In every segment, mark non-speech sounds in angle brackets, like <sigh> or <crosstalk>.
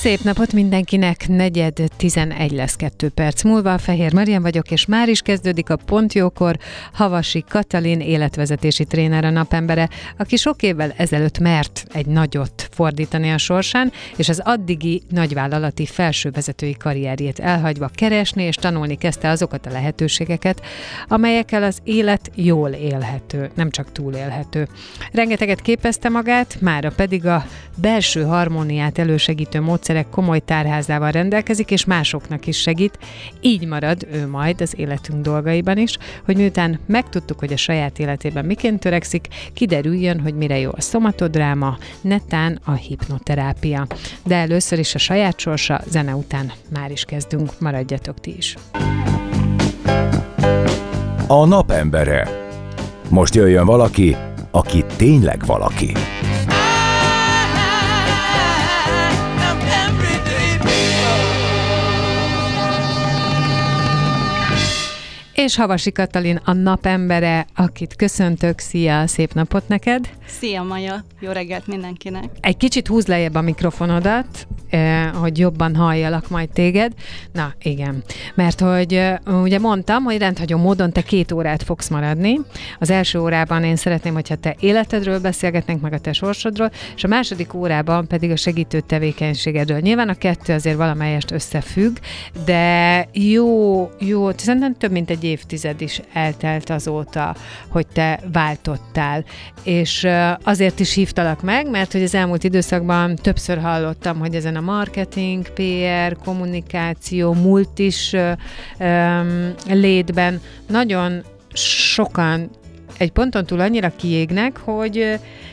Szép napot mindenkinek, negyed 11 lesz 2 perc múlva. Fehér Marian vagyok, és már is kezdődik a Pontjókor. Havasi Katalin életvezetési tréner a napembere, aki sok évvel ezelőtt mert egy nagyot fordítani a sorsán, és az addigi nagyvállalati felsővezetői karrierjét elhagyva keresni és tanulni kezdte azokat a lehetőségeket, amelyekkel az élet jól élhető, nem csak túlélhető. Rengeteget képezte magát, mára pedig a belső harmóniát elősegítő módszerek komoly tárházával rendelkezik, és másoknak is segít. Így marad ő majd az életünk dolgaiban is, hogy miután megtudtuk, hogy a saját életében miként törekszik, kiderüljön, hogy mire jó a szomatodráma, netán a hipnoterápia. De először is a saját sorsa, zene után már is kezdünk, maradjatok ti is. A napembere. Most jöjjön valaki, aki tényleg valaki. És Havasi Katalin a napembere, akit köszöntök. Szia, szép napot neked! Szia Maja, jó reggelt mindenkinek! Egy kicsit húz lejjebb a mikrofonodat, eh, hogy jobban halljalak majd téged. Na, igen. Mert hogy eh, ugye mondtam, hogy rendhagyó módon te két órát fogsz maradni. Az első órában én szeretném, hogyha te életedről beszélgetnénk, meg a te sorsodról, és a második órában pedig a segítő tevékenységedről. Nyilván a kettő azért valamelyest összefügg, de jó, jó, szerintem több mint egy évtized is eltelt azóta, hogy te váltottál. És azért is hívtalak meg, mert hogy az elmúlt időszakban többször hallottam, hogy ezen a marketing, PR, kommunikáció, multis um, létben nagyon sokan egy ponton túl annyira kiégnek, hogy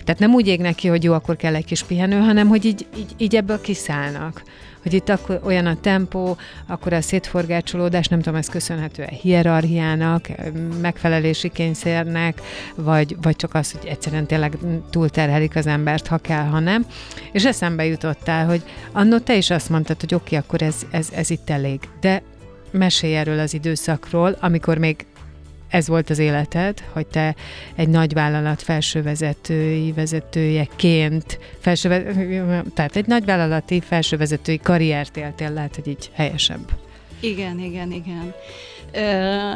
tehát nem úgy égnek ki, hogy jó, akkor kell egy kis pihenő, hanem hogy így, így, így ebből kiszállnak hogy itt akkor olyan a tempó, akkor a szétforgácsolódás, nem tudom, ez köszönhető a hierarchiának, megfelelési kényszernek, vagy, vagy csak az, hogy egyszerűen tényleg túlterhelik az embert, ha kell, ha nem. És eszembe jutottál, hogy annó te is azt mondtad, hogy oké, okay, akkor ez, ez, ez itt elég. De mesélj erről az időszakról, amikor még ez volt az életed, hogy te egy nagy vállalat felsővezetői vezetőjeként, felsőve, tehát egy nagyvállalati felsővezetői karriert éltél, lehet, hogy így helyesebb. Igen, igen, igen.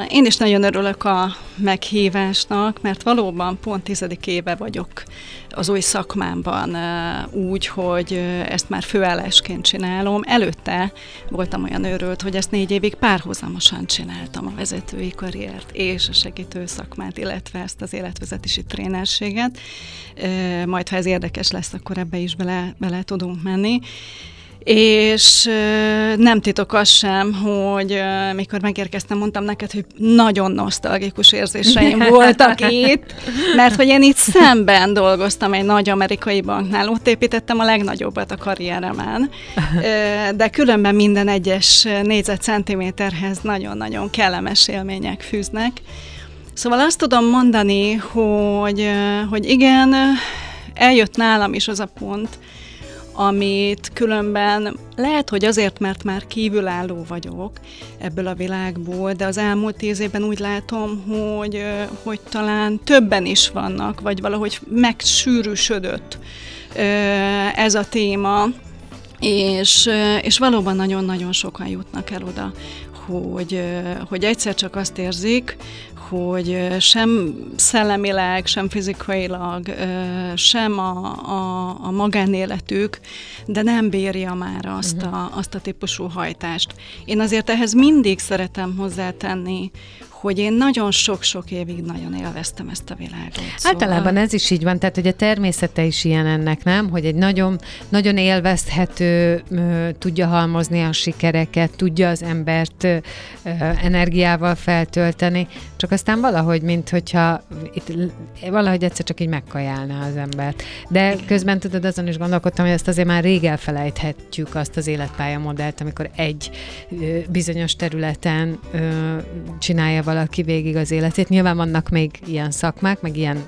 Én is nagyon örülök a meghívásnak, mert valóban pont tizedik éve vagyok az új szakmámban úgy, hogy ezt már főállásként csinálom. Előtte voltam olyan örült, hogy ezt négy évig párhuzamosan csináltam a vezetői karriert és a segítő szakmát, illetve ezt az életvezetési trénerséget. Majd, ha ez érdekes lesz, akkor ebbe is bele, bele tudunk menni. És nem titok az sem, hogy mikor megérkeztem, mondtam neked, hogy nagyon nosztalgikus érzéseim <laughs> voltak itt, mert hogy én itt szemben dolgoztam egy nagy amerikai banknál, ott építettem a legnagyobbat a karrieremen, de különben minden egyes négyzetcentiméterhez nagyon-nagyon kellemes élmények fűznek. Szóval azt tudom mondani, hogy, hogy igen, eljött nálam is az a pont, amit különben lehet, hogy azért, mert már kívülálló vagyok ebből a világból, de az elmúlt tíz évben úgy látom, hogy, hogy talán többen is vannak, vagy valahogy megsűrűsödött ez a téma, és, és valóban nagyon-nagyon sokan jutnak el oda, hogy, hogy egyszer csak azt érzik, hogy sem szellemileg, sem fizikailag, sem a, a, a magánéletük, de nem bírja már azt, uh-huh. a, azt a típusú hajtást. Én azért ehhez mindig szeretem hozzátenni, hogy én nagyon sok-sok évig nagyon élveztem ezt a világot. Általában szóval... ez is így van, tehát hogy a természete is ilyen ennek, nem? Hogy egy nagyon, nagyon élvezhető, tudja halmozni a sikereket, tudja az embert energiával feltölteni, csak aztán valahogy, mint hogyha itt valahogy egyszer csak így megkajálná az embert. De Igen. közben tudod, azon is gondolkodtam, hogy ezt azért már rég elfelejthetjük azt az életpályamodellt, amikor egy bizonyos területen csinálja valaki végig az életét. Nyilván vannak még ilyen szakmák, meg ilyen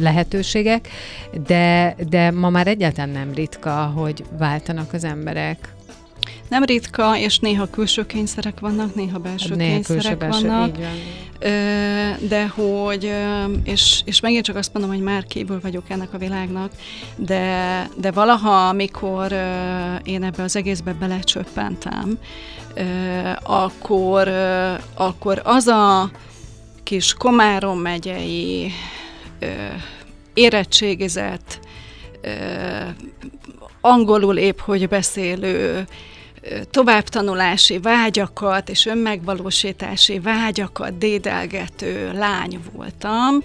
lehetőségek, de, de ma már egyáltalán nem ritka, hogy váltanak az emberek. Nem ritka, és néha külső kényszerek vannak, néha belső néha kényszerek külső, vannak. Belső, van. De hogy, és, és megint csak azt mondom, hogy már kívül vagyok ennek a világnak, de, de valaha, amikor én ebbe az egészbe belecsöppentem, akkor, akkor az a kis Komárom megyei érettségizett, angolul épp hogy beszélő, továbbtanulási vágyakat és önmegvalósítási vágyakat dédelgető lány voltam,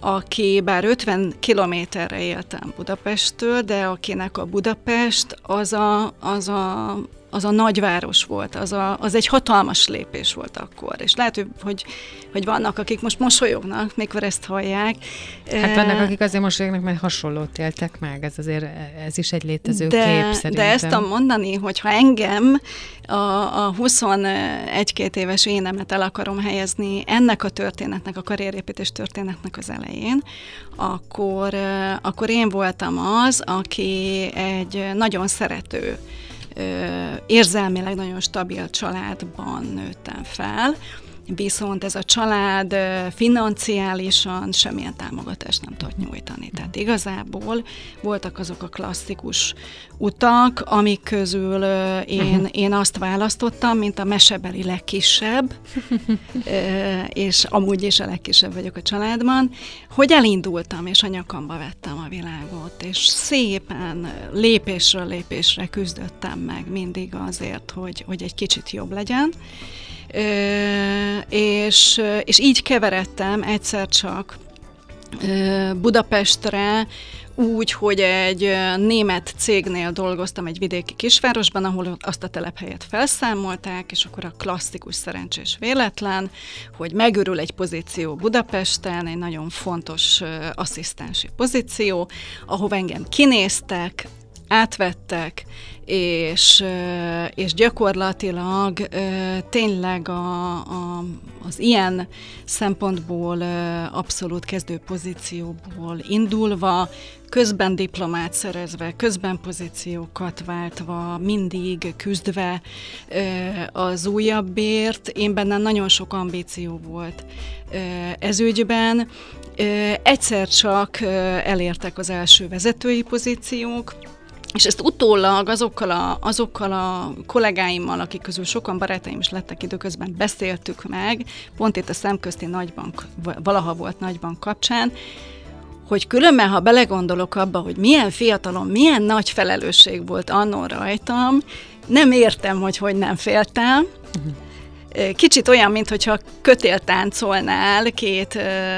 aki bár 50 kilométerre éltem Budapesttől, de akinek a Budapest az a, az a az a nagyváros volt, az, a, az egy hatalmas lépés volt akkor. És lehet, hogy, hogy vannak, akik most mosolyognak, mikor ezt hallják. Hát vannak, akik azért mosolyognak, mert hasonlót éltek meg. Ez azért, ez is egy létező de, kép szerintem. De ezt tudom mondani, hogy ha engem a, a 21-2 éves énemet el akarom helyezni ennek a történetnek, a karrierépítés történetnek az elején, akkor, akkor én voltam az, aki egy nagyon szerető érzelmileg nagyon stabil családban nőttem fel, viszont ez a család financiálisan semmilyen támogatást nem tudott nyújtani. Tehát igazából voltak azok a klasszikus utak, amik közül én, uh-huh. én azt választottam, mint a mesebeli legkisebb, és amúgy is a legkisebb vagyok a családban, hogy elindultam, és a nyakamba vettem a világot, és szépen lépésről lépésre küzdöttem meg mindig azért, hogy, hogy egy kicsit jobb legyen és, és így keveredtem egyszer csak Budapestre, úgy, hogy egy német cégnél dolgoztam egy vidéki kisvárosban, ahol azt a telephelyet felszámolták, és akkor a klasszikus szerencsés véletlen, hogy megörül egy pozíció Budapesten, egy nagyon fontos asszisztensi pozíció, ahova engem kinéztek, átvettek, és, és gyakorlatilag tényleg a, a, az ilyen szempontból abszolút kezdő pozícióból indulva, közben diplomát szerezve, közben pozíciókat váltva, mindig küzdve az újabbért. Én bennem nagyon sok ambíció volt ez ügyben. Egyszer csak elértek az első vezetői pozíciók, és ezt utólag azokkal a, azokkal a kollégáimmal, akik közül sokan barátaim is lettek időközben, beszéltük meg, pont itt a szemközti nagybank, valaha volt nagybank kapcsán, hogy különben, ha belegondolok abba, hogy milyen fiatalon, milyen nagy felelősség volt annó rajtam, nem értem, hogy hogy nem féltem, uh-huh kicsit olyan, mintha kötél táncolnál két,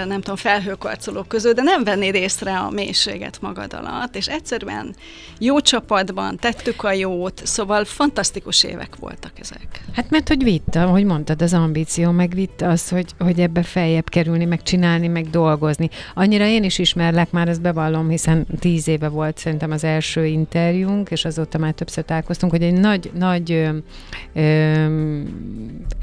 nem tudom, felhőkarcoló között, de nem vennéd észre a mélységet magad alatt, és egyszerűen jó csapatban tettük a jót, szóval fantasztikus évek voltak ezek. Hát mert hogy vitt, ahogy mondtad, az ambíció, meg vitt az, hogy, hogy ebbe feljebb kerülni, meg csinálni, meg dolgozni. Annyira én is ismerlek, már ezt bevallom, hiszen tíz éve volt szerintem az első interjúnk, és azóta már többször találkoztunk, hogy egy nagy, nagy ö, ö,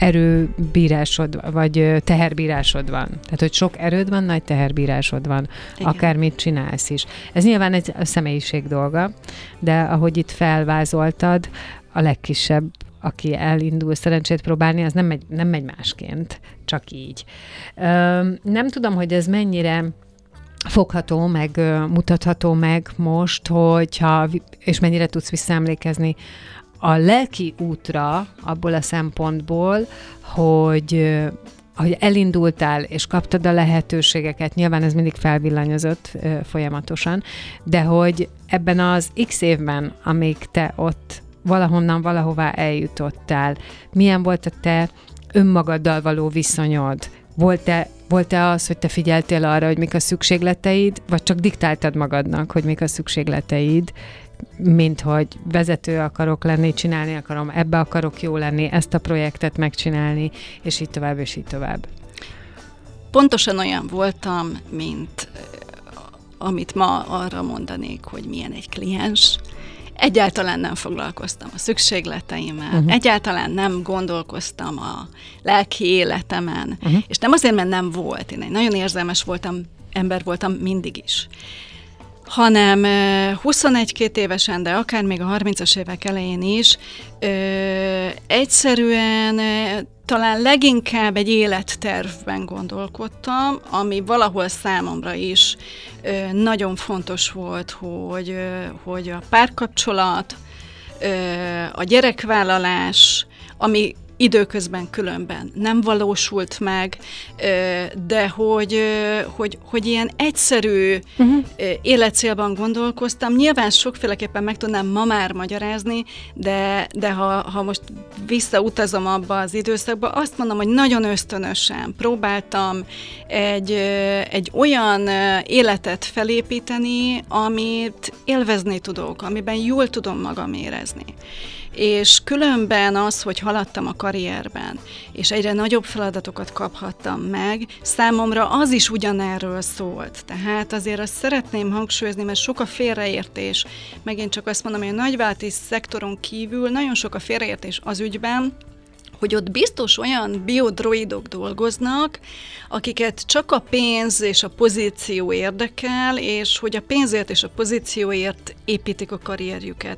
erőbírásod, vagy teherbírásod van. Tehát, hogy sok erőd van, nagy teherbírásod van, Igen. akármit csinálsz is. Ez nyilván egy személyiség dolga, de ahogy itt felvázoltad, a legkisebb aki elindul szerencsét próbálni, az nem megy, nem megy másként, csak így. Ö, nem tudom, hogy ez mennyire fogható, meg mutatható meg most, hogyha, és mennyire tudsz visszaemlékezni a lelki útra abból a szempontból, hogy hogy elindultál, és kaptad a lehetőségeket, nyilván ez mindig felvillanyozott folyamatosan, de hogy ebben az x évben, amíg te ott valahonnan valahová eljutottál, milyen volt a te önmagaddal való viszonyod? Volt-e, volt-e az, hogy te figyeltél arra, hogy mik a szükségleteid, vagy csak diktáltad magadnak, hogy mik a szükségleteid, mint hogy vezető akarok lenni, csinálni akarom, ebbe akarok jó lenni, ezt a projektet megcsinálni, és így tovább, és így tovább. Pontosan olyan voltam, mint amit ma arra mondanék, hogy milyen egy kliens. Egyáltalán nem foglalkoztam a szükségleteimmel, uh-huh. egyáltalán nem gondolkoztam a lelki életemen, uh-huh. és nem azért, mert nem volt. Én egy nagyon érzelmes voltam, ember voltam mindig is hanem 21-2 évesen, de akár még a 30-as évek elején is, egyszerűen talán leginkább egy élettervben gondolkodtam, ami valahol számomra is nagyon fontos volt, hogy, hogy a párkapcsolat, a gyerekvállalás, ami időközben különben nem valósult meg, de hogy, hogy, hogy ilyen egyszerű uh-huh. életcélban gondolkoztam. Nyilván sokféleképpen meg tudnám ma már magyarázni, de, de ha, ha most visszautazom abba az időszakba, azt mondom, hogy nagyon ösztönösen próbáltam egy, egy olyan életet felépíteni, amit élvezni tudok, amiben jól tudom magam érezni és különben az, hogy haladtam a karrierben, és egyre nagyobb feladatokat kaphattam meg, számomra az is ugyanerről szólt. Tehát azért azt szeretném hangsúlyozni, mert sok a félreértés. Megint csak azt mondom, hogy a nagyválti szektoron kívül nagyon sok a félreértés az ügyben, hogy ott biztos olyan biodroidok dolgoznak, akiket csak a pénz és a pozíció érdekel, és hogy a pénzért és a pozícióért építik a karrierjüket.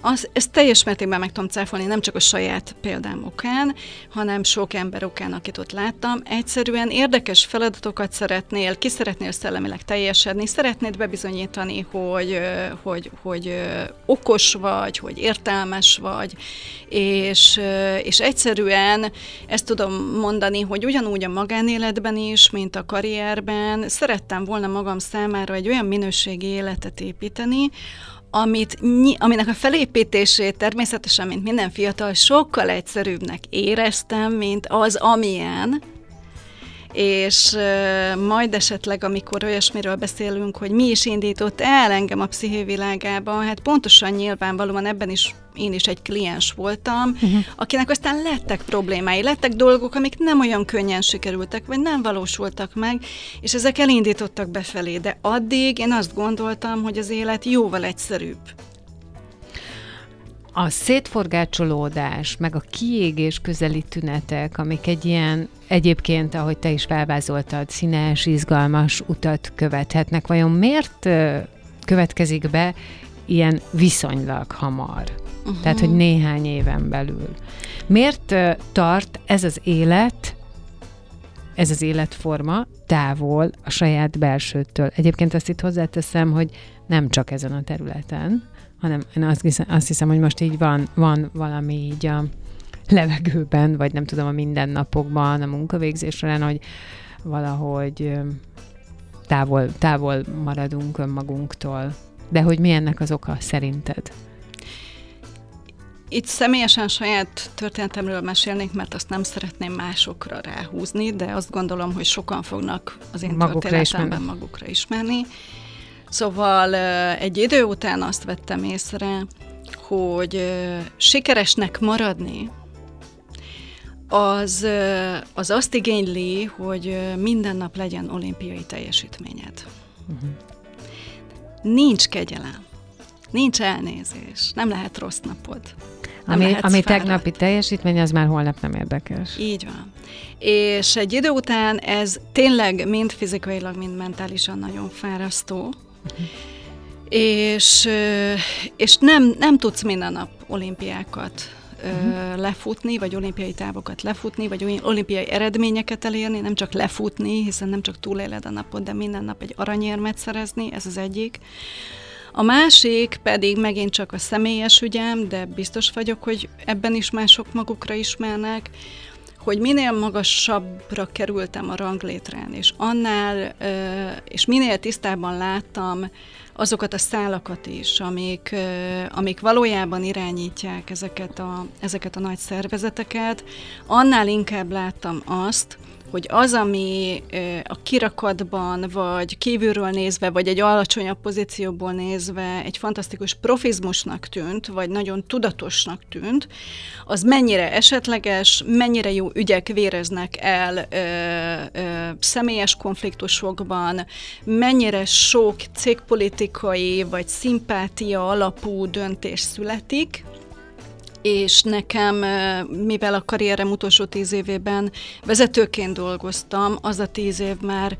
Az, ezt teljes mértékben meg tudom cáfolni, nem csak a saját példám okán, hanem sok ember okán, akit ott láttam. Egyszerűen érdekes feladatokat szeretnél, ki szeretnél szellemileg teljesedni, szeretnéd bebizonyítani, hogy, hogy, hogy okos vagy, hogy értelmes vagy, és, és egyszerűen ezt tudom mondani, hogy ugyanúgy a magánéletben is, mint a karrierben, szerettem volna magam számára egy olyan minőségi életet építeni, amit, aminek a felépítését természetesen, mint minden fiatal, sokkal egyszerűbbnek éreztem, mint az, amilyen, és majd esetleg, amikor olyasmiről beszélünk, hogy mi is indított el engem a pszichévilágában, hát pontosan nyilvánvalóan ebben is én is egy kliens voltam, uh-huh. akinek aztán lettek problémái, lettek dolgok, amik nem olyan könnyen sikerültek, vagy nem valósultak meg, és ezek elindítottak befelé, de addig én azt gondoltam, hogy az élet jóval egyszerűbb. A szétforgácsolódás, meg a kiégés közeli tünetek, amik egy ilyen egyébként, ahogy te is felvázoltad, színes, izgalmas utat követhetnek, vajon miért következik be ilyen viszonylag hamar? Uh-huh. Tehát, hogy néhány éven belül. Miért tart ez az élet, ez az életforma távol a saját belsőtől? Egyébként azt itt hozzáteszem, hogy nem csak ezen a területen, hanem én azt hiszem, azt hiszem hogy most így van, van valami így a levegőben, vagy nem tudom, a mindennapokban, a munkavégzés során, hogy valahogy távol, távol maradunk önmagunktól. De hogy mi ennek az oka szerinted? Itt személyesen saját történetemről mesélnék, mert azt nem szeretném másokra ráhúzni, de azt gondolom, hogy sokan fognak az én magukra történetemben ismerni. magukra ismerni. Szóval egy idő után azt vettem észre, hogy sikeresnek maradni, az, az azt igényli, hogy minden nap legyen olimpiai teljesítményed. Uh-huh. Nincs kegyelem, nincs elnézés, nem lehet rossz napod. Nem ami, ami tegnapi teljesítmény, az már holnap nem érdekes. Így van. És egy idő után ez tényleg mind fizikailag, mind mentálisan nagyon fárasztó, és, és nem, nem tudsz minden nap olimpiákat uh-huh. lefutni, vagy olimpiai távokat lefutni, vagy olimpiai eredményeket elérni, nem csak lefutni, hiszen nem csak túléled a napot, de minden nap egy aranyérmet szerezni, ez az egyik. A másik pedig megint csak a személyes ügyem, de biztos vagyok, hogy ebben is mások magukra ismernek, hogy minél magasabbra kerültem a ranglétrán, és annál, és minél tisztában láttam azokat a szálakat is, amik, amik valójában irányítják ezeket a, ezeket a nagy szervezeteket, annál inkább láttam azt, hogy az, ami a kirakatban, vagy kívülről nézve, vagy egy alacsonyabb pozícióból nézve egy fantasztikus profizmusnak tűnt, vagy nagyon tudatosnak tűnt, az mennyire esetleges, mennyire jó ügyek véreznek el ö, ö, személyes konfliktusokban, mennyire sok cégpolitikai vagy szimpátia alapú döntés születik, és nekem, mivel a karrierem utolsó tíz évében vezetőként dolgoztam, az a tíz év már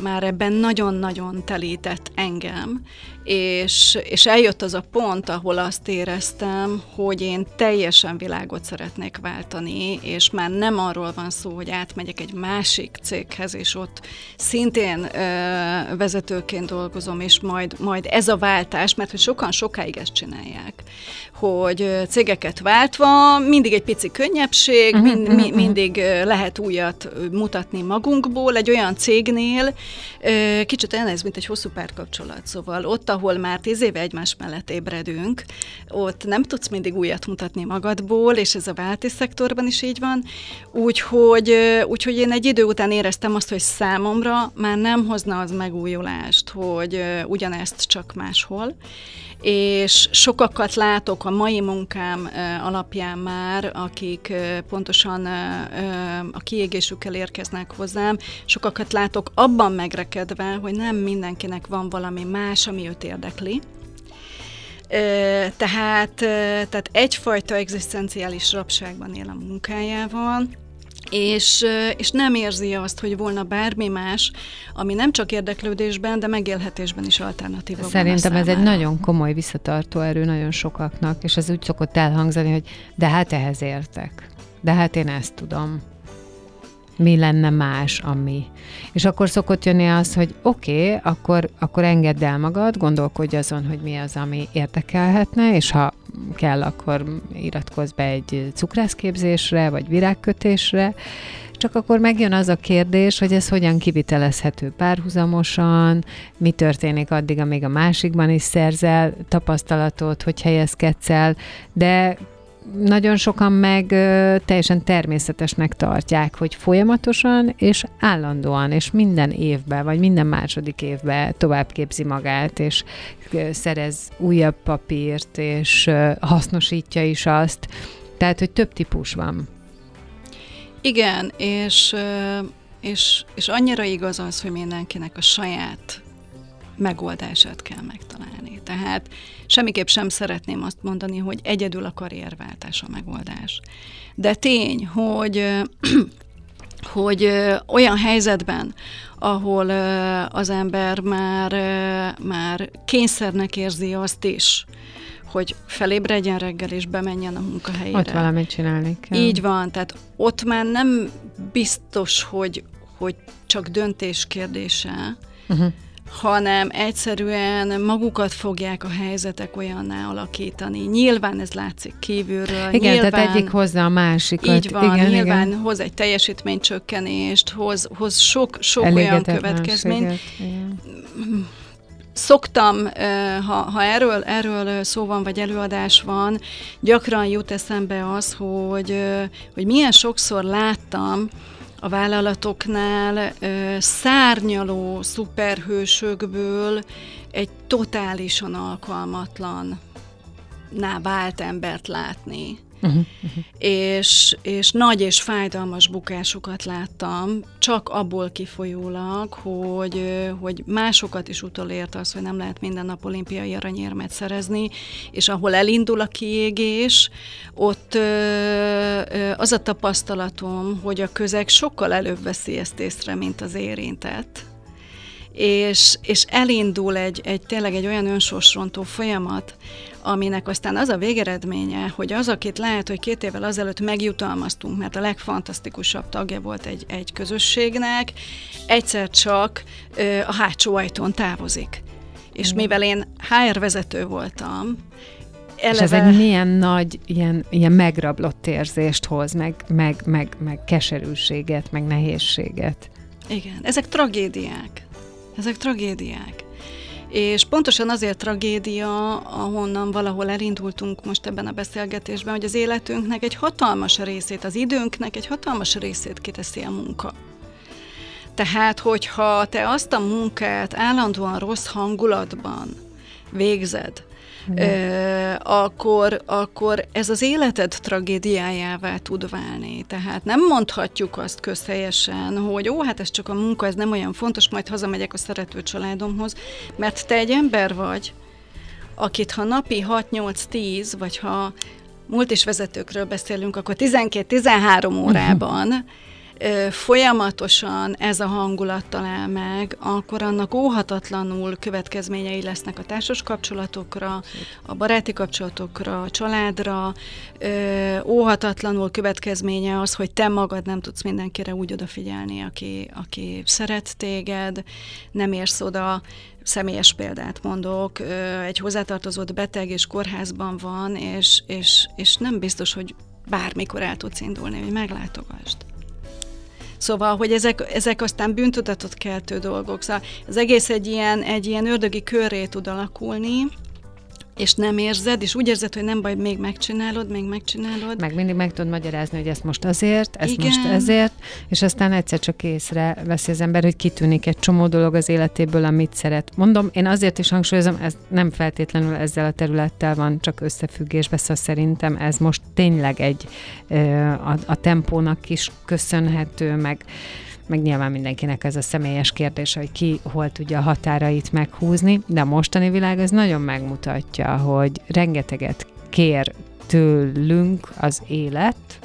már ebben nagyon-nagyon telített engem, és, és eljött az a pont, ahol azt éreztem, hogy én teljesen világot szeretnék váltani, és már nem arról van szó, hogy átmegyek egy másik céghez, és ott szintén ö, vezetőként dolgozom, és majd, majd ez a váltás, mert hogy sokan sokáig ezt csinálják, hogy cégeket váltva mindig egy pici könnyebbség, uh-huh, mind, uh-huh. mindig lehet újat mutatni magunkból, egy olyan cégnél, kicsit olyan ez, mint egy hosszú párkapcsolat, szóval ott, ahol már tíz éve egymás mellett ébredünk, ott nem tudsz mindig újat mutatni magadból, és ez a válti szektorban is így van, úgyhogy, úgyhogy én egy idő után éreztem azt, hogy számomra már nem hozna az megújulást, hogy ugyanezt csak máshol, és sokakat látok a mai munkám alapján már, akik pontosan a kiégésükkel érkeznek hozzám, sokakat látok abban megrekedve, hogy nem mindenkinek van valami más, ami őt érdekli, tehát, tehát egyfajta egzisztenciális rabságban él a munkájával, és, és nem érzi azt, hogy volna bármi más, ami nem csak érdeklődésben, de megélhetésben is alternatíva Szerintem ez egy nagyon komoly visszatartó erő nagyon sokaknak, és ez úgy szokott elhangzani, hogy de hát ehhez értek. De hát én ezt tudom mi lenne más, ami. És akkor szokott jönni az, hogy oké, okay, akkor, akkor engedd el magad, gondolkodj azon, hogy mi az, ami érdekelhetne, és ha kell, akkor iratkozz be egy cukrászképzésre, vagy virágkötésre, csak akkor megjön az a kérdés, hogy ez hogyan kivitelezhető párhuzamosan, mi történik addig, amíg a másikban is szerzel tapasztalatot, hogy helyezkedsz el, de nagyon sokan meg teljesen természetesnek tartják, hogy folyamatosan és állandóan, és minden évben, vagy minden második évben tovább képzi magát, és szerez újabb papírt, és hasznosítja is azt. Tehát, hogy több típus van. Igen, és, és, és annyira igaz az, hogy mindenkinek a saját megoldását kell megtalálni. Tehát semmiképp sem szeretném azt mondani, hogy egyedül a karrierváltás a megoldás. De tény, hogy <clears throat> hogy olyan helyzetben, ahol az ember már, már kényszernek érzi azt is, hogy felébredjen reggel és bemenjen a munkahelyére. Ott valamit csinálni kell. Így van, tehát ott már nem biztos, hogy, hogy csak döntés kérdése, uh-huh hanem egyszerűen magukat fogják a helyzetek olyanná alakítani. Nyilván ez látszik kívülről. Igen, nyilván, tehát egyik hozza a másikat. Így van, igen, nyilván igen. hoz egy teljesítménycsökkenést, hoz, hoz sok, sok olyan következményt. Szoktam, ha, ha erről, erről szó van, vagy előadás van, gyakran jut eszembe az, hogy, hogy milyen sokszor láttam, a vállalatoknál ö, szárnyaló szuperhősökből egy totálisan alkalmatlan vált embert látni. Uh-huh. És, és nagy és fájdalmas bukásokat láttam, csak abból kifolyólag, hogy, hogy másokat is utolért az, hogy nem lehet minden nap olimpiai aranyérmet szerezni, és ahol elindul a kiégés, ott az a tapasztalatom, hogy a közeg sokkal előbb veszi ezt észre, mint az érintett és, és elindul egy, egy tényleg egy olyan önsorsrontó folyamat, aminek aztán az a végeredménye, hogy az, akit lehet, hogy két évvel azelőtt megjutalmaztunk, mert a legfantasztikusabb tagja volt egy, egy közösségnek, egyszer csak ö, a hátsó ajtón távozik. És mivel én HR vezető voltam, eleve... És ez egy milyen nagy, ilyen, ilyen megrablott érzést hoz, meg, meg, meg, meg keserűséget, meg nehézséget. Igen, ezek tragédiák. Ezek tragédiák. És pontosan azért tragédia, ahonnan valahol elindultunk most ebben a beszélgetésben, hogy az életünknek egy hatalmas részét, az időnknek egy hatalmas részét kiteszi a munka. Tehát, hogyha te azt a munkát állandóan rossz hangulatban végzed, ö, akkor, akkor ez az életed tragédiájává tud válni. Tehát nem mondhatjuk azt közhelyesen, hogy ó, hát ez csak a munka, ez nem olyan fontos, majd hazamegyek a szerető családomhoz, mert te egy ember vagy, akit ha napi 6-8-10, vagy ha múlt is vezetőkről beszélünk, akkor 12-13 órában folyamatosan ez a hangulat talál meg, akkor annak óhatatlanul következményei lesznek a társas kapcsolatokra, a baráti kapcsolatokra, a családra, óhatatlanul következménye az, hogy te magad nem tudsz mindenkire úgy odafigyelni, aki, aki szeret téged, nem érsz oda, személyes példát mondok, egy hozzátartozott beteg és kórházban van, és, és, és nem biztos, hogy bármikor el tudsz indulni, hogy meglátogasd. Szóval, hogy ezek, ezek aztán bűntudatot keltő dolgok. Szóval az egész egy ilyen, egy ilyen ördögi körré tud alakulni, és nem érzed, és úgy érzed, hogy nem baj, még megcsinálod, még megcsinálod. Meg mindig meg tudod magyarázni, hogy ezt most azért, ezt Igen. most ezért, és aztán egyszer csak észre veszi az ember, hogy kitűnik egy csomó dolog az életéből, amit szeret. Mondom, én azért is hangsúlyozom, ez nem feltétlenül ezzel a területtel van csak összefüggésbe, szóval szerintem ez most tényleg egy a, a tempónak is köszönhető, meg meg nyilván mindenkinek ez a személyes kérdés, hogy ki hol tudja a határait meghúzni, de a mostani világ az nagyon megmutatja, hogy rengeteget kér tőlünk az élet,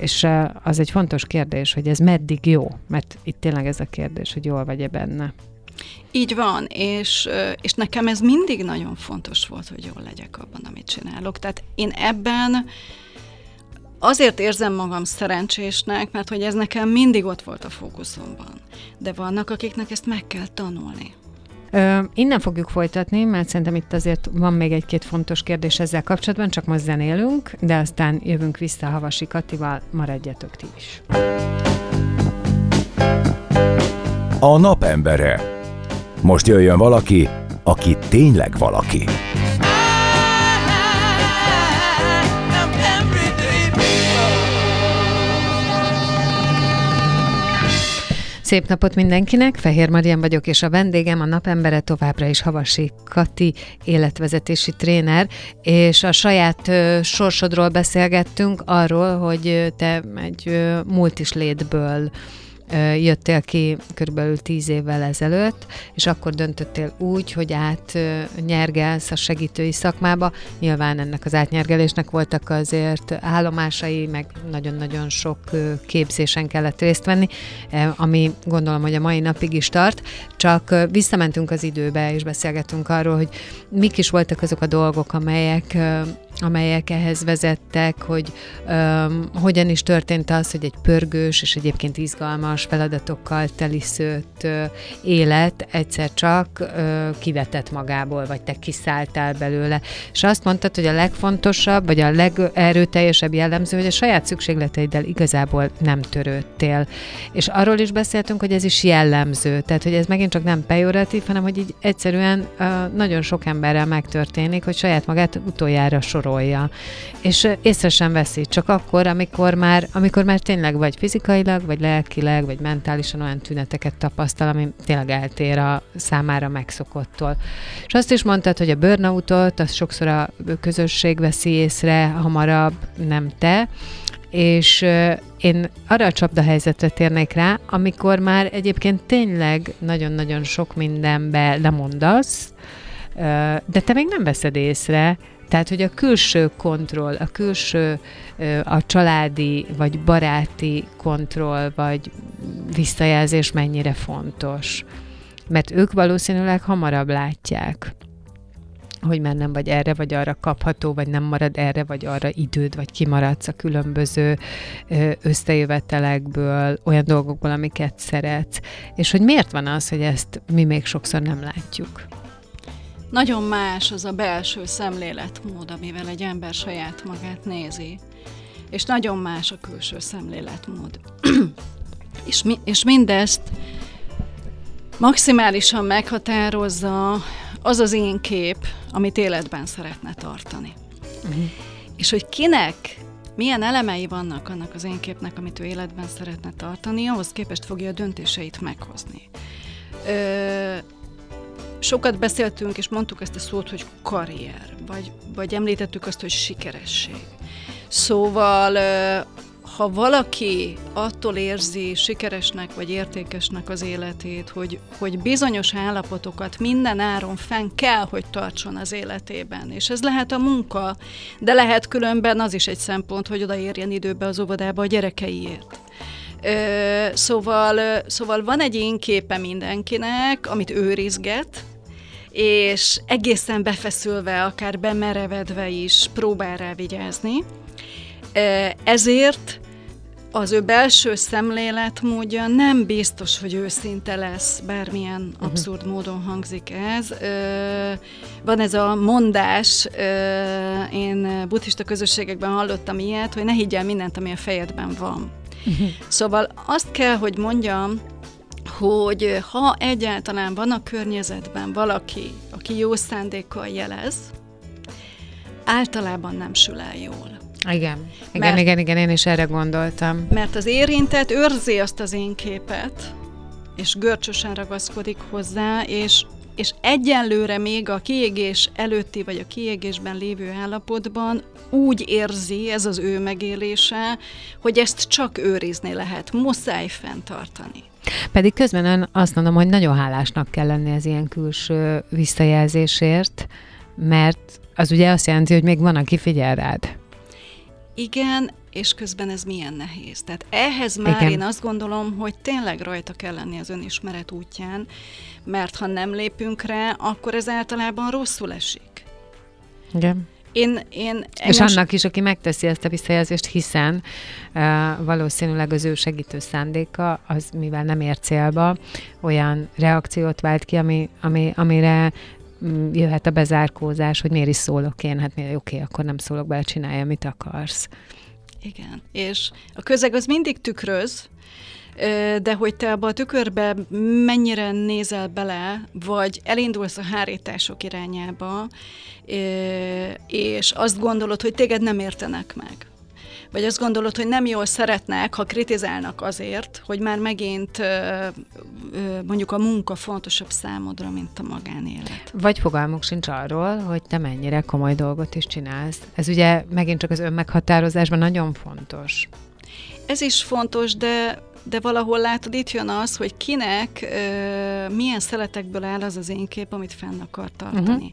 és az egy fontos kérdés, hogy ez meddig jó, mert itt tényleg ez a kérdés, hogy jól vagy-e benne. Így van, és, és nekem ez mindig nagyon fontos volt, hogy jól legyek abban, amit csinálok. Tehát én ebben Azért érzem magam szerencsésnek, mert hogy ez nekem mindig ott volt a fókuszomban. De vannak, akiknek ezt meg kell tanulni. Ö, innen fogjuk folytatni, mert szerintem itt azért van még egy-két fontos kérdés ezzel kapcsolatban, csak most zenélünk, de aztán jövünk vissza Havasi Katival, maradjatok ti is. A napembere. Most jöjjön valaki, aki tényleg valaki. Szép napot mindenkinek, Fehér Marian vagyok, és a vendégem a napembere továbbra is Havasi Kati, életvezetési tréner, és a saját ö, sorsodról beszélgettünk arról, hogy te egy ö, multis létből jöttél ki körülbelül tíz évvel ezelőtt, és akkor döntöttél úgy, hogy átnyergelsz a segítői szakmába. Nyilván ennek az átnyergelésnek voltak azért állomásai, meg nagyon-nagyon sok képzésen kellett részt venni, ami gondolom, hogy a mai napig is tart. Csak visszamentünk az időbe, és beszélgettünk arról, hogy mik is voltak azok a dolgok, amelyek amelyek ehhez vezettek, hogy um, hogyan is történt az, hogy egy pörgős és egyébként izgalmas feladatokkal teliszőtt uh, élet egyszer csak uh, kivetett magából, vagy te kiszálltál belőle. És azt mondtad, hogy a legfontosabb, vagy a legerőteljesebb jellemző, hogy a saját szükségleteiddel igazából nem törődtél. És arról is beszéltünk, hogy ez is jellemző, tehát hogy ez megint csak nem pejoratív, hanem hogy így egyszerűen uh, nagyon sok emberrel megtörténik, hogy saját magát utoljára sorol gyakorolja. És észre sem veszi, csak akkor, amikor már, amikor már tényleg vagy fizikailag, vagy lelkileg, vagy mentálisan olyan tüneteket tapasztal, ami tényleg eltér a számára megszokottól. És azt is mondtad, hogy a burnoutot, azt sokszor a közösség veszi észre hamarabb, nem te, és én arra a csapda helyzetre térnék rá, amikor már egyébként tényleg nagyon-nagyon sok mindenbe lemondasz, de te még nem veszed észre, tehát, hogy a külső kontroll, a külső, a családi vagy baráti kontroll vagy visszajelzés mennyire fontos. Mert ők valószínűleg hamarabb látják, hogy már nem vagy erre vagy arra kapható, vagy nem marad erre vagy arra időd, vagy kimaradsz a különböző összejövetelekből, olyan dolgokból, amiket szeretsz. És hogy miért van az, hogy ezt mi még sokszor nem látjuk? Nagyon más az a belső szemléletmód, amivel egy ember saját magát nézi, és nagyon más a külső szemléletmód. <clears throat> és, mi, és mindezt maximálisan meghatározza az az én kép, amit életben szeretne tartani. Uh-huh. És hogy kinek milyen elemei vannak annak az én képnek, amit ő életben szeretne tartani, ahhoz képest fogja a döntéseit meghozni. Ö, sokat beszéltünk, és mondtuk ezt a szót, hogy karrier, vagy, vagy említettük azt, hogy sikeresség. Szóval ha valaki attól érzi sikeresnek vagy értékesnek az életét, hogy, hogy bizonyos állapotokat minden áron fenn kell, hogy tartson az életében, és ez lehet a munka, de lehet különben az is egy szempont, hogy odaérjen időbe az óvodába a gyerekeiért. Ö, szóval, szóval van egy én képe mindenkinek, amit őrizget, és egészen befeszülve, akár bemerevedve is próbál rá vigyázni. Ezért az ő belső szemléletmódja nem biztos, hogy őszinte lesz, bármilyen uh-huh. abszurd módon hangzik ez. Van ez a mondás, én buddhista közösségekben hallottam ilyet, hogy ne higgyel mindent, ami a fejedben van. Uh-huh. Szóval azt kell, hogy mondjam, hogy ha egyáltalán van a környezetben valaki, aki jó szándékkal jelez, általában nem sül el jól. Igen, igen, mert, igen, igen, én is erre gondoltam. Mert az érintett őrzi azt az én képet, és görcsösen ragaszkodik hozzá, és, és egyenlőre még a kiégés előtti, vagy a kiégésben lévő állapotban úgy érzi, ez az ő megélése, hogy ezt csak őrizni lehet, muszáj fenntartani. Pedig közben ön azt mondom, hogy nagyon hálásnak kell lenni az ilyen külső visszajelzésért, mert az ugye azt jelenti, hogy még van, aki figyel rád. Igen, és közben ez milyen nehéz. Tehát ehhez már Igen. én azt gondolom, hogy tényleg rajta kell lenni az önismeret útján, mert ha nem lépünk rá, akkor ez általában rosszul esik. Igen. Én, én, és most... annak is, aki megteszi ezt a visszajelzést, hiszen uh, valószínűleg az ő segítő szándéka, az mivel nem ér célba, olyan reakciót vált ki, ami, ami, amire mm, jöhet a bezárkózás, hogy miért is szólok én, hát miért, oké, akkor nem szólok be, csinálja, mit akarsz. Igen, és a közeg az mindig tükröz, de hogy te abba a tükörbe mennyire nézel bele, vagy elindulsz a hárítások irányába, és azt gondolod, hogy téged nem értenek meg vagy azt gondolod, hogy nem jól szeretnek, ha kritizálnak azért, hogy már megint mondjuk a munka fontosabb számodra, mint a magánélet. Vagy fogalmuk sincs arról, hogy te mennyire komoly dolgot is csinálsz. Ez ugye megint csak az önmeghatározásban nagyon fontos. Ez is fontos, de de valahol látod, itt jön az, hogy kinek ö, milyen szeletekből áll az az én kép, amit fenn akar tartani. Uh-huh.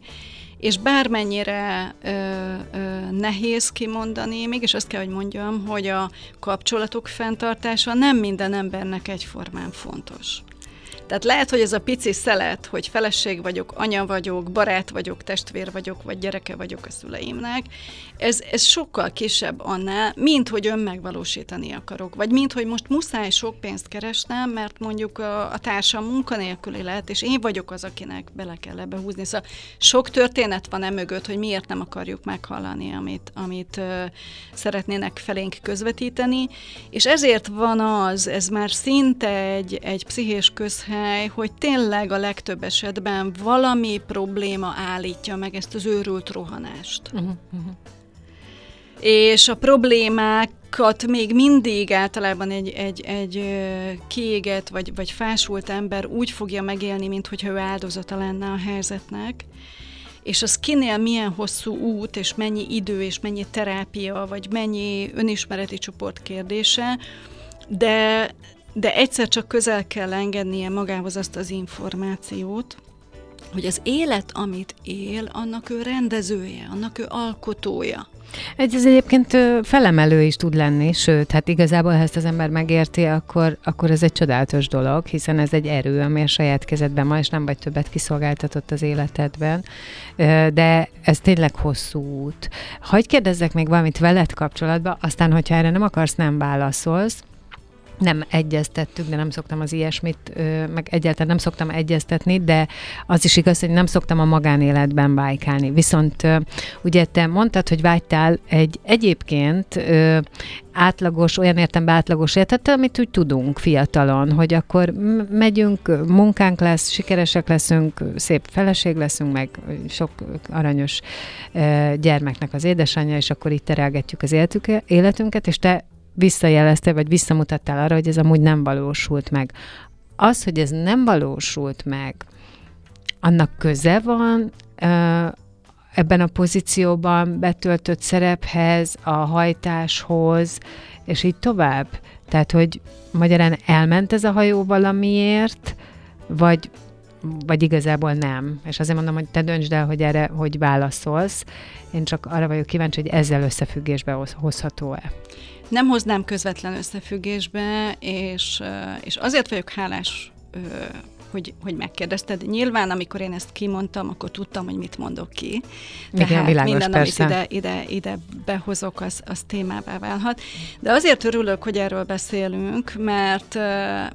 És bármennyire ö, ö, nehéz kimondani, mégis azt kell, hogy mondjam, hogy a kapcsolatok fenntartása nem minden embernek egyformán fontos. Tehát lehet, hogy ez a pici szelet, hogy feleség vagyok, anya vagyok, barát vagyok, testvér vagyok, vagy gyereke vagyok a szüleimnek, ez, ez sokkal kisebb annál, mint hogy önmegvalósítani akarok, vagy mint hogy most muszáj sok pénzt keresnem, mert mondjuk a, a társam munkanélküli lehet, és én vagyok az, akinek bele kell ebbe húzni. Szóval sok történet van e mögött, hogy miért nem akarjuk meghallani, amit, amit uh, szeretnének felénk közvetíteni, és ezért van az, ez már szinte egy, egy pszichés közhely, hely, hogy tényleg a legtöbb esetben valami probléma állítja meg ezt az őrült rohanást. Uh-huh, uh-huh. És a problémákat még mindig általában egy, egy, egy kiégett vagy, vagy fásult ember úgy fogja megélni, mint hogyha ő áldozata lenne a helyzetnek, és az kinél milyen hosszú út, és mennyi idő, és mennyi terápia, vagy mennyi önismereti csoport kérdése, de, de egyszer csak közel kell engednie magához azt az információt, hogy az élet, amit él, annak ő rendezője, annak ő alkotója. Ez, ez egyébként felemelő is tud lenni, sőt, hát igazából, ha ezt az ember megérti, akkor, akkor ez egy csodálatos dolog, hiszen ez egy erő, ami a saját kezedben van, és nem vagy többet kiszolgáltatott az életedben. De ez tényleg hosszú út. Hagy kérdezzek még valamit veled kapcsolatban, aztán, hogyha erre nem akarsz, nem válaszolsz, nem egyeztettük, de nem szoktam az ilyesmit, meg egyáltalán nem szoktam egyeztetni, de az is igaz, hogy nem szoktam a magánéletben bájkálni. Viszont ugye te mondtad, hogy vágytál egy egyébként átlagos, olyan értem átlagos életet, amit úgy tudunk fiatalon, hogy akkor megyünk, munkánk lesz, sikeresek leszünk, szép feleség leszünk, meg sok aranyos gyermeknek az édesanyja, és akkor itt terelgetjük az életünket, és te visszajelezte, vagy visszamutattál arra, hogy ez amúgy nem valósult meg. Az, hogy ez nem valósult meg, annak köze van ebben a pozícióban betöltött szerephez, a hajtáshoz, és így tovább. Tehát, hogy magyarán elment ez a hajó valamiért, vagy, vagy igazából nem. És azért mondom, hogy te döntsd el, hogy erre hogy válaszolsz. Én csak arra vagyok kíváncsi, hogy ezzel összefüggésbe hozható-e. Nem hoznám közvetlen összefüggésbe, és, és azért vagyok hálás hogy, hogy megkérdezted. Nyilván, amikor én ezt kimondtam, akkor tudtam, hogy mit mondok ki. Tehát Igen, világos, minden, persze. amit ide, ide, ide behozok, az, az témává válhat. De azért örülök, hogy erről beszélünk, mert,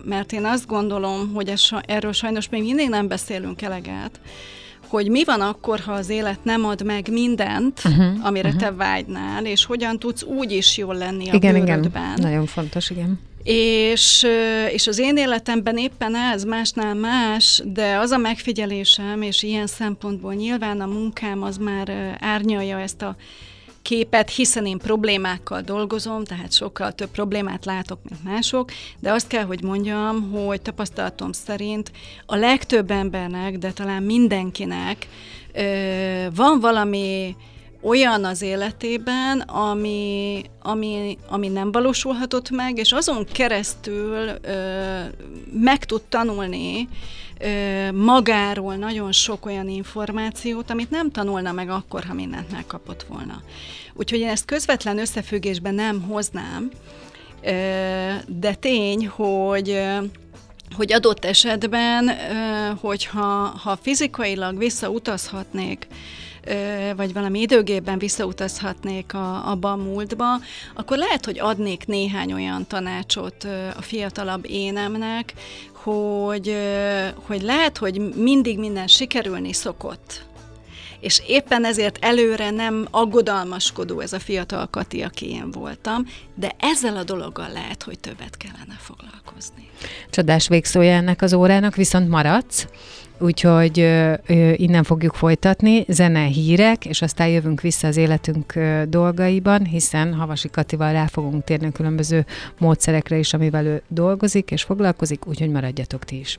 mert én azt gondolom, hogy ez, erről sajnos még mindig nem beszélünk eleget, hogy mi van akkor, ha az élet nem ad meg mindent, uh-huh, amire uh-huh. te vágynál, és hogyan tudsz úgy is jól lenni a igen, bőrödben. Igen, nagyon fontos, igen. És, és az én életemben éppen ez, másnál más, de az a megfigyelésem, és ilyen szempontból nyilván a munkám az már árnyalja ezt a képet, hiszen én problémákkal dolgozom, tehát sokkal több problémát látok, mint mások, de azt kell, hogy mondjam, hogy tapasztalatom szerint a legtöbb embernek, de talán mindenkinek van valami olyan az életében, ami, ami, ami nem valósulhatott meg, és azon keresztül ö, meg tud tanulni ö, magáról nagyon sok olyan információt, amit nem tanulna meg akkor, ha mindent megkapott volna. Úgyhogy én ezt közvetlen összefüggésben nem hoznám, ö, de tény, hogy hogy adott esetben, hogyha ha fizikailag visszautazhatnék vagy valami időgépben visszautazhatnék a, abba a múltba, akkor lehet, hogy adnék néhány olyan tanácsot a fiatalabb énemnek, hogy, hogy lehet, hogy mindig minden sikerülni szokott. És éppen ezért előre nem aggodalmaskodó ez a fiatal Kati, aki én voltam, de ezzel a dologgal lehet, hogy többet kellene foglalkozni. Csodás végszója ennek az órának, viszont maradsz úgyhogy innen fogjuk folytatni, zene, hírek, és aztán jövünk vissza az életünk ö, dolgaiban, hiszen Havasi Katival rá fogunk térni a különböző módszerekre is, amivel ő dolgozik és foglalkozik, úgyhogy maradjatok ti is.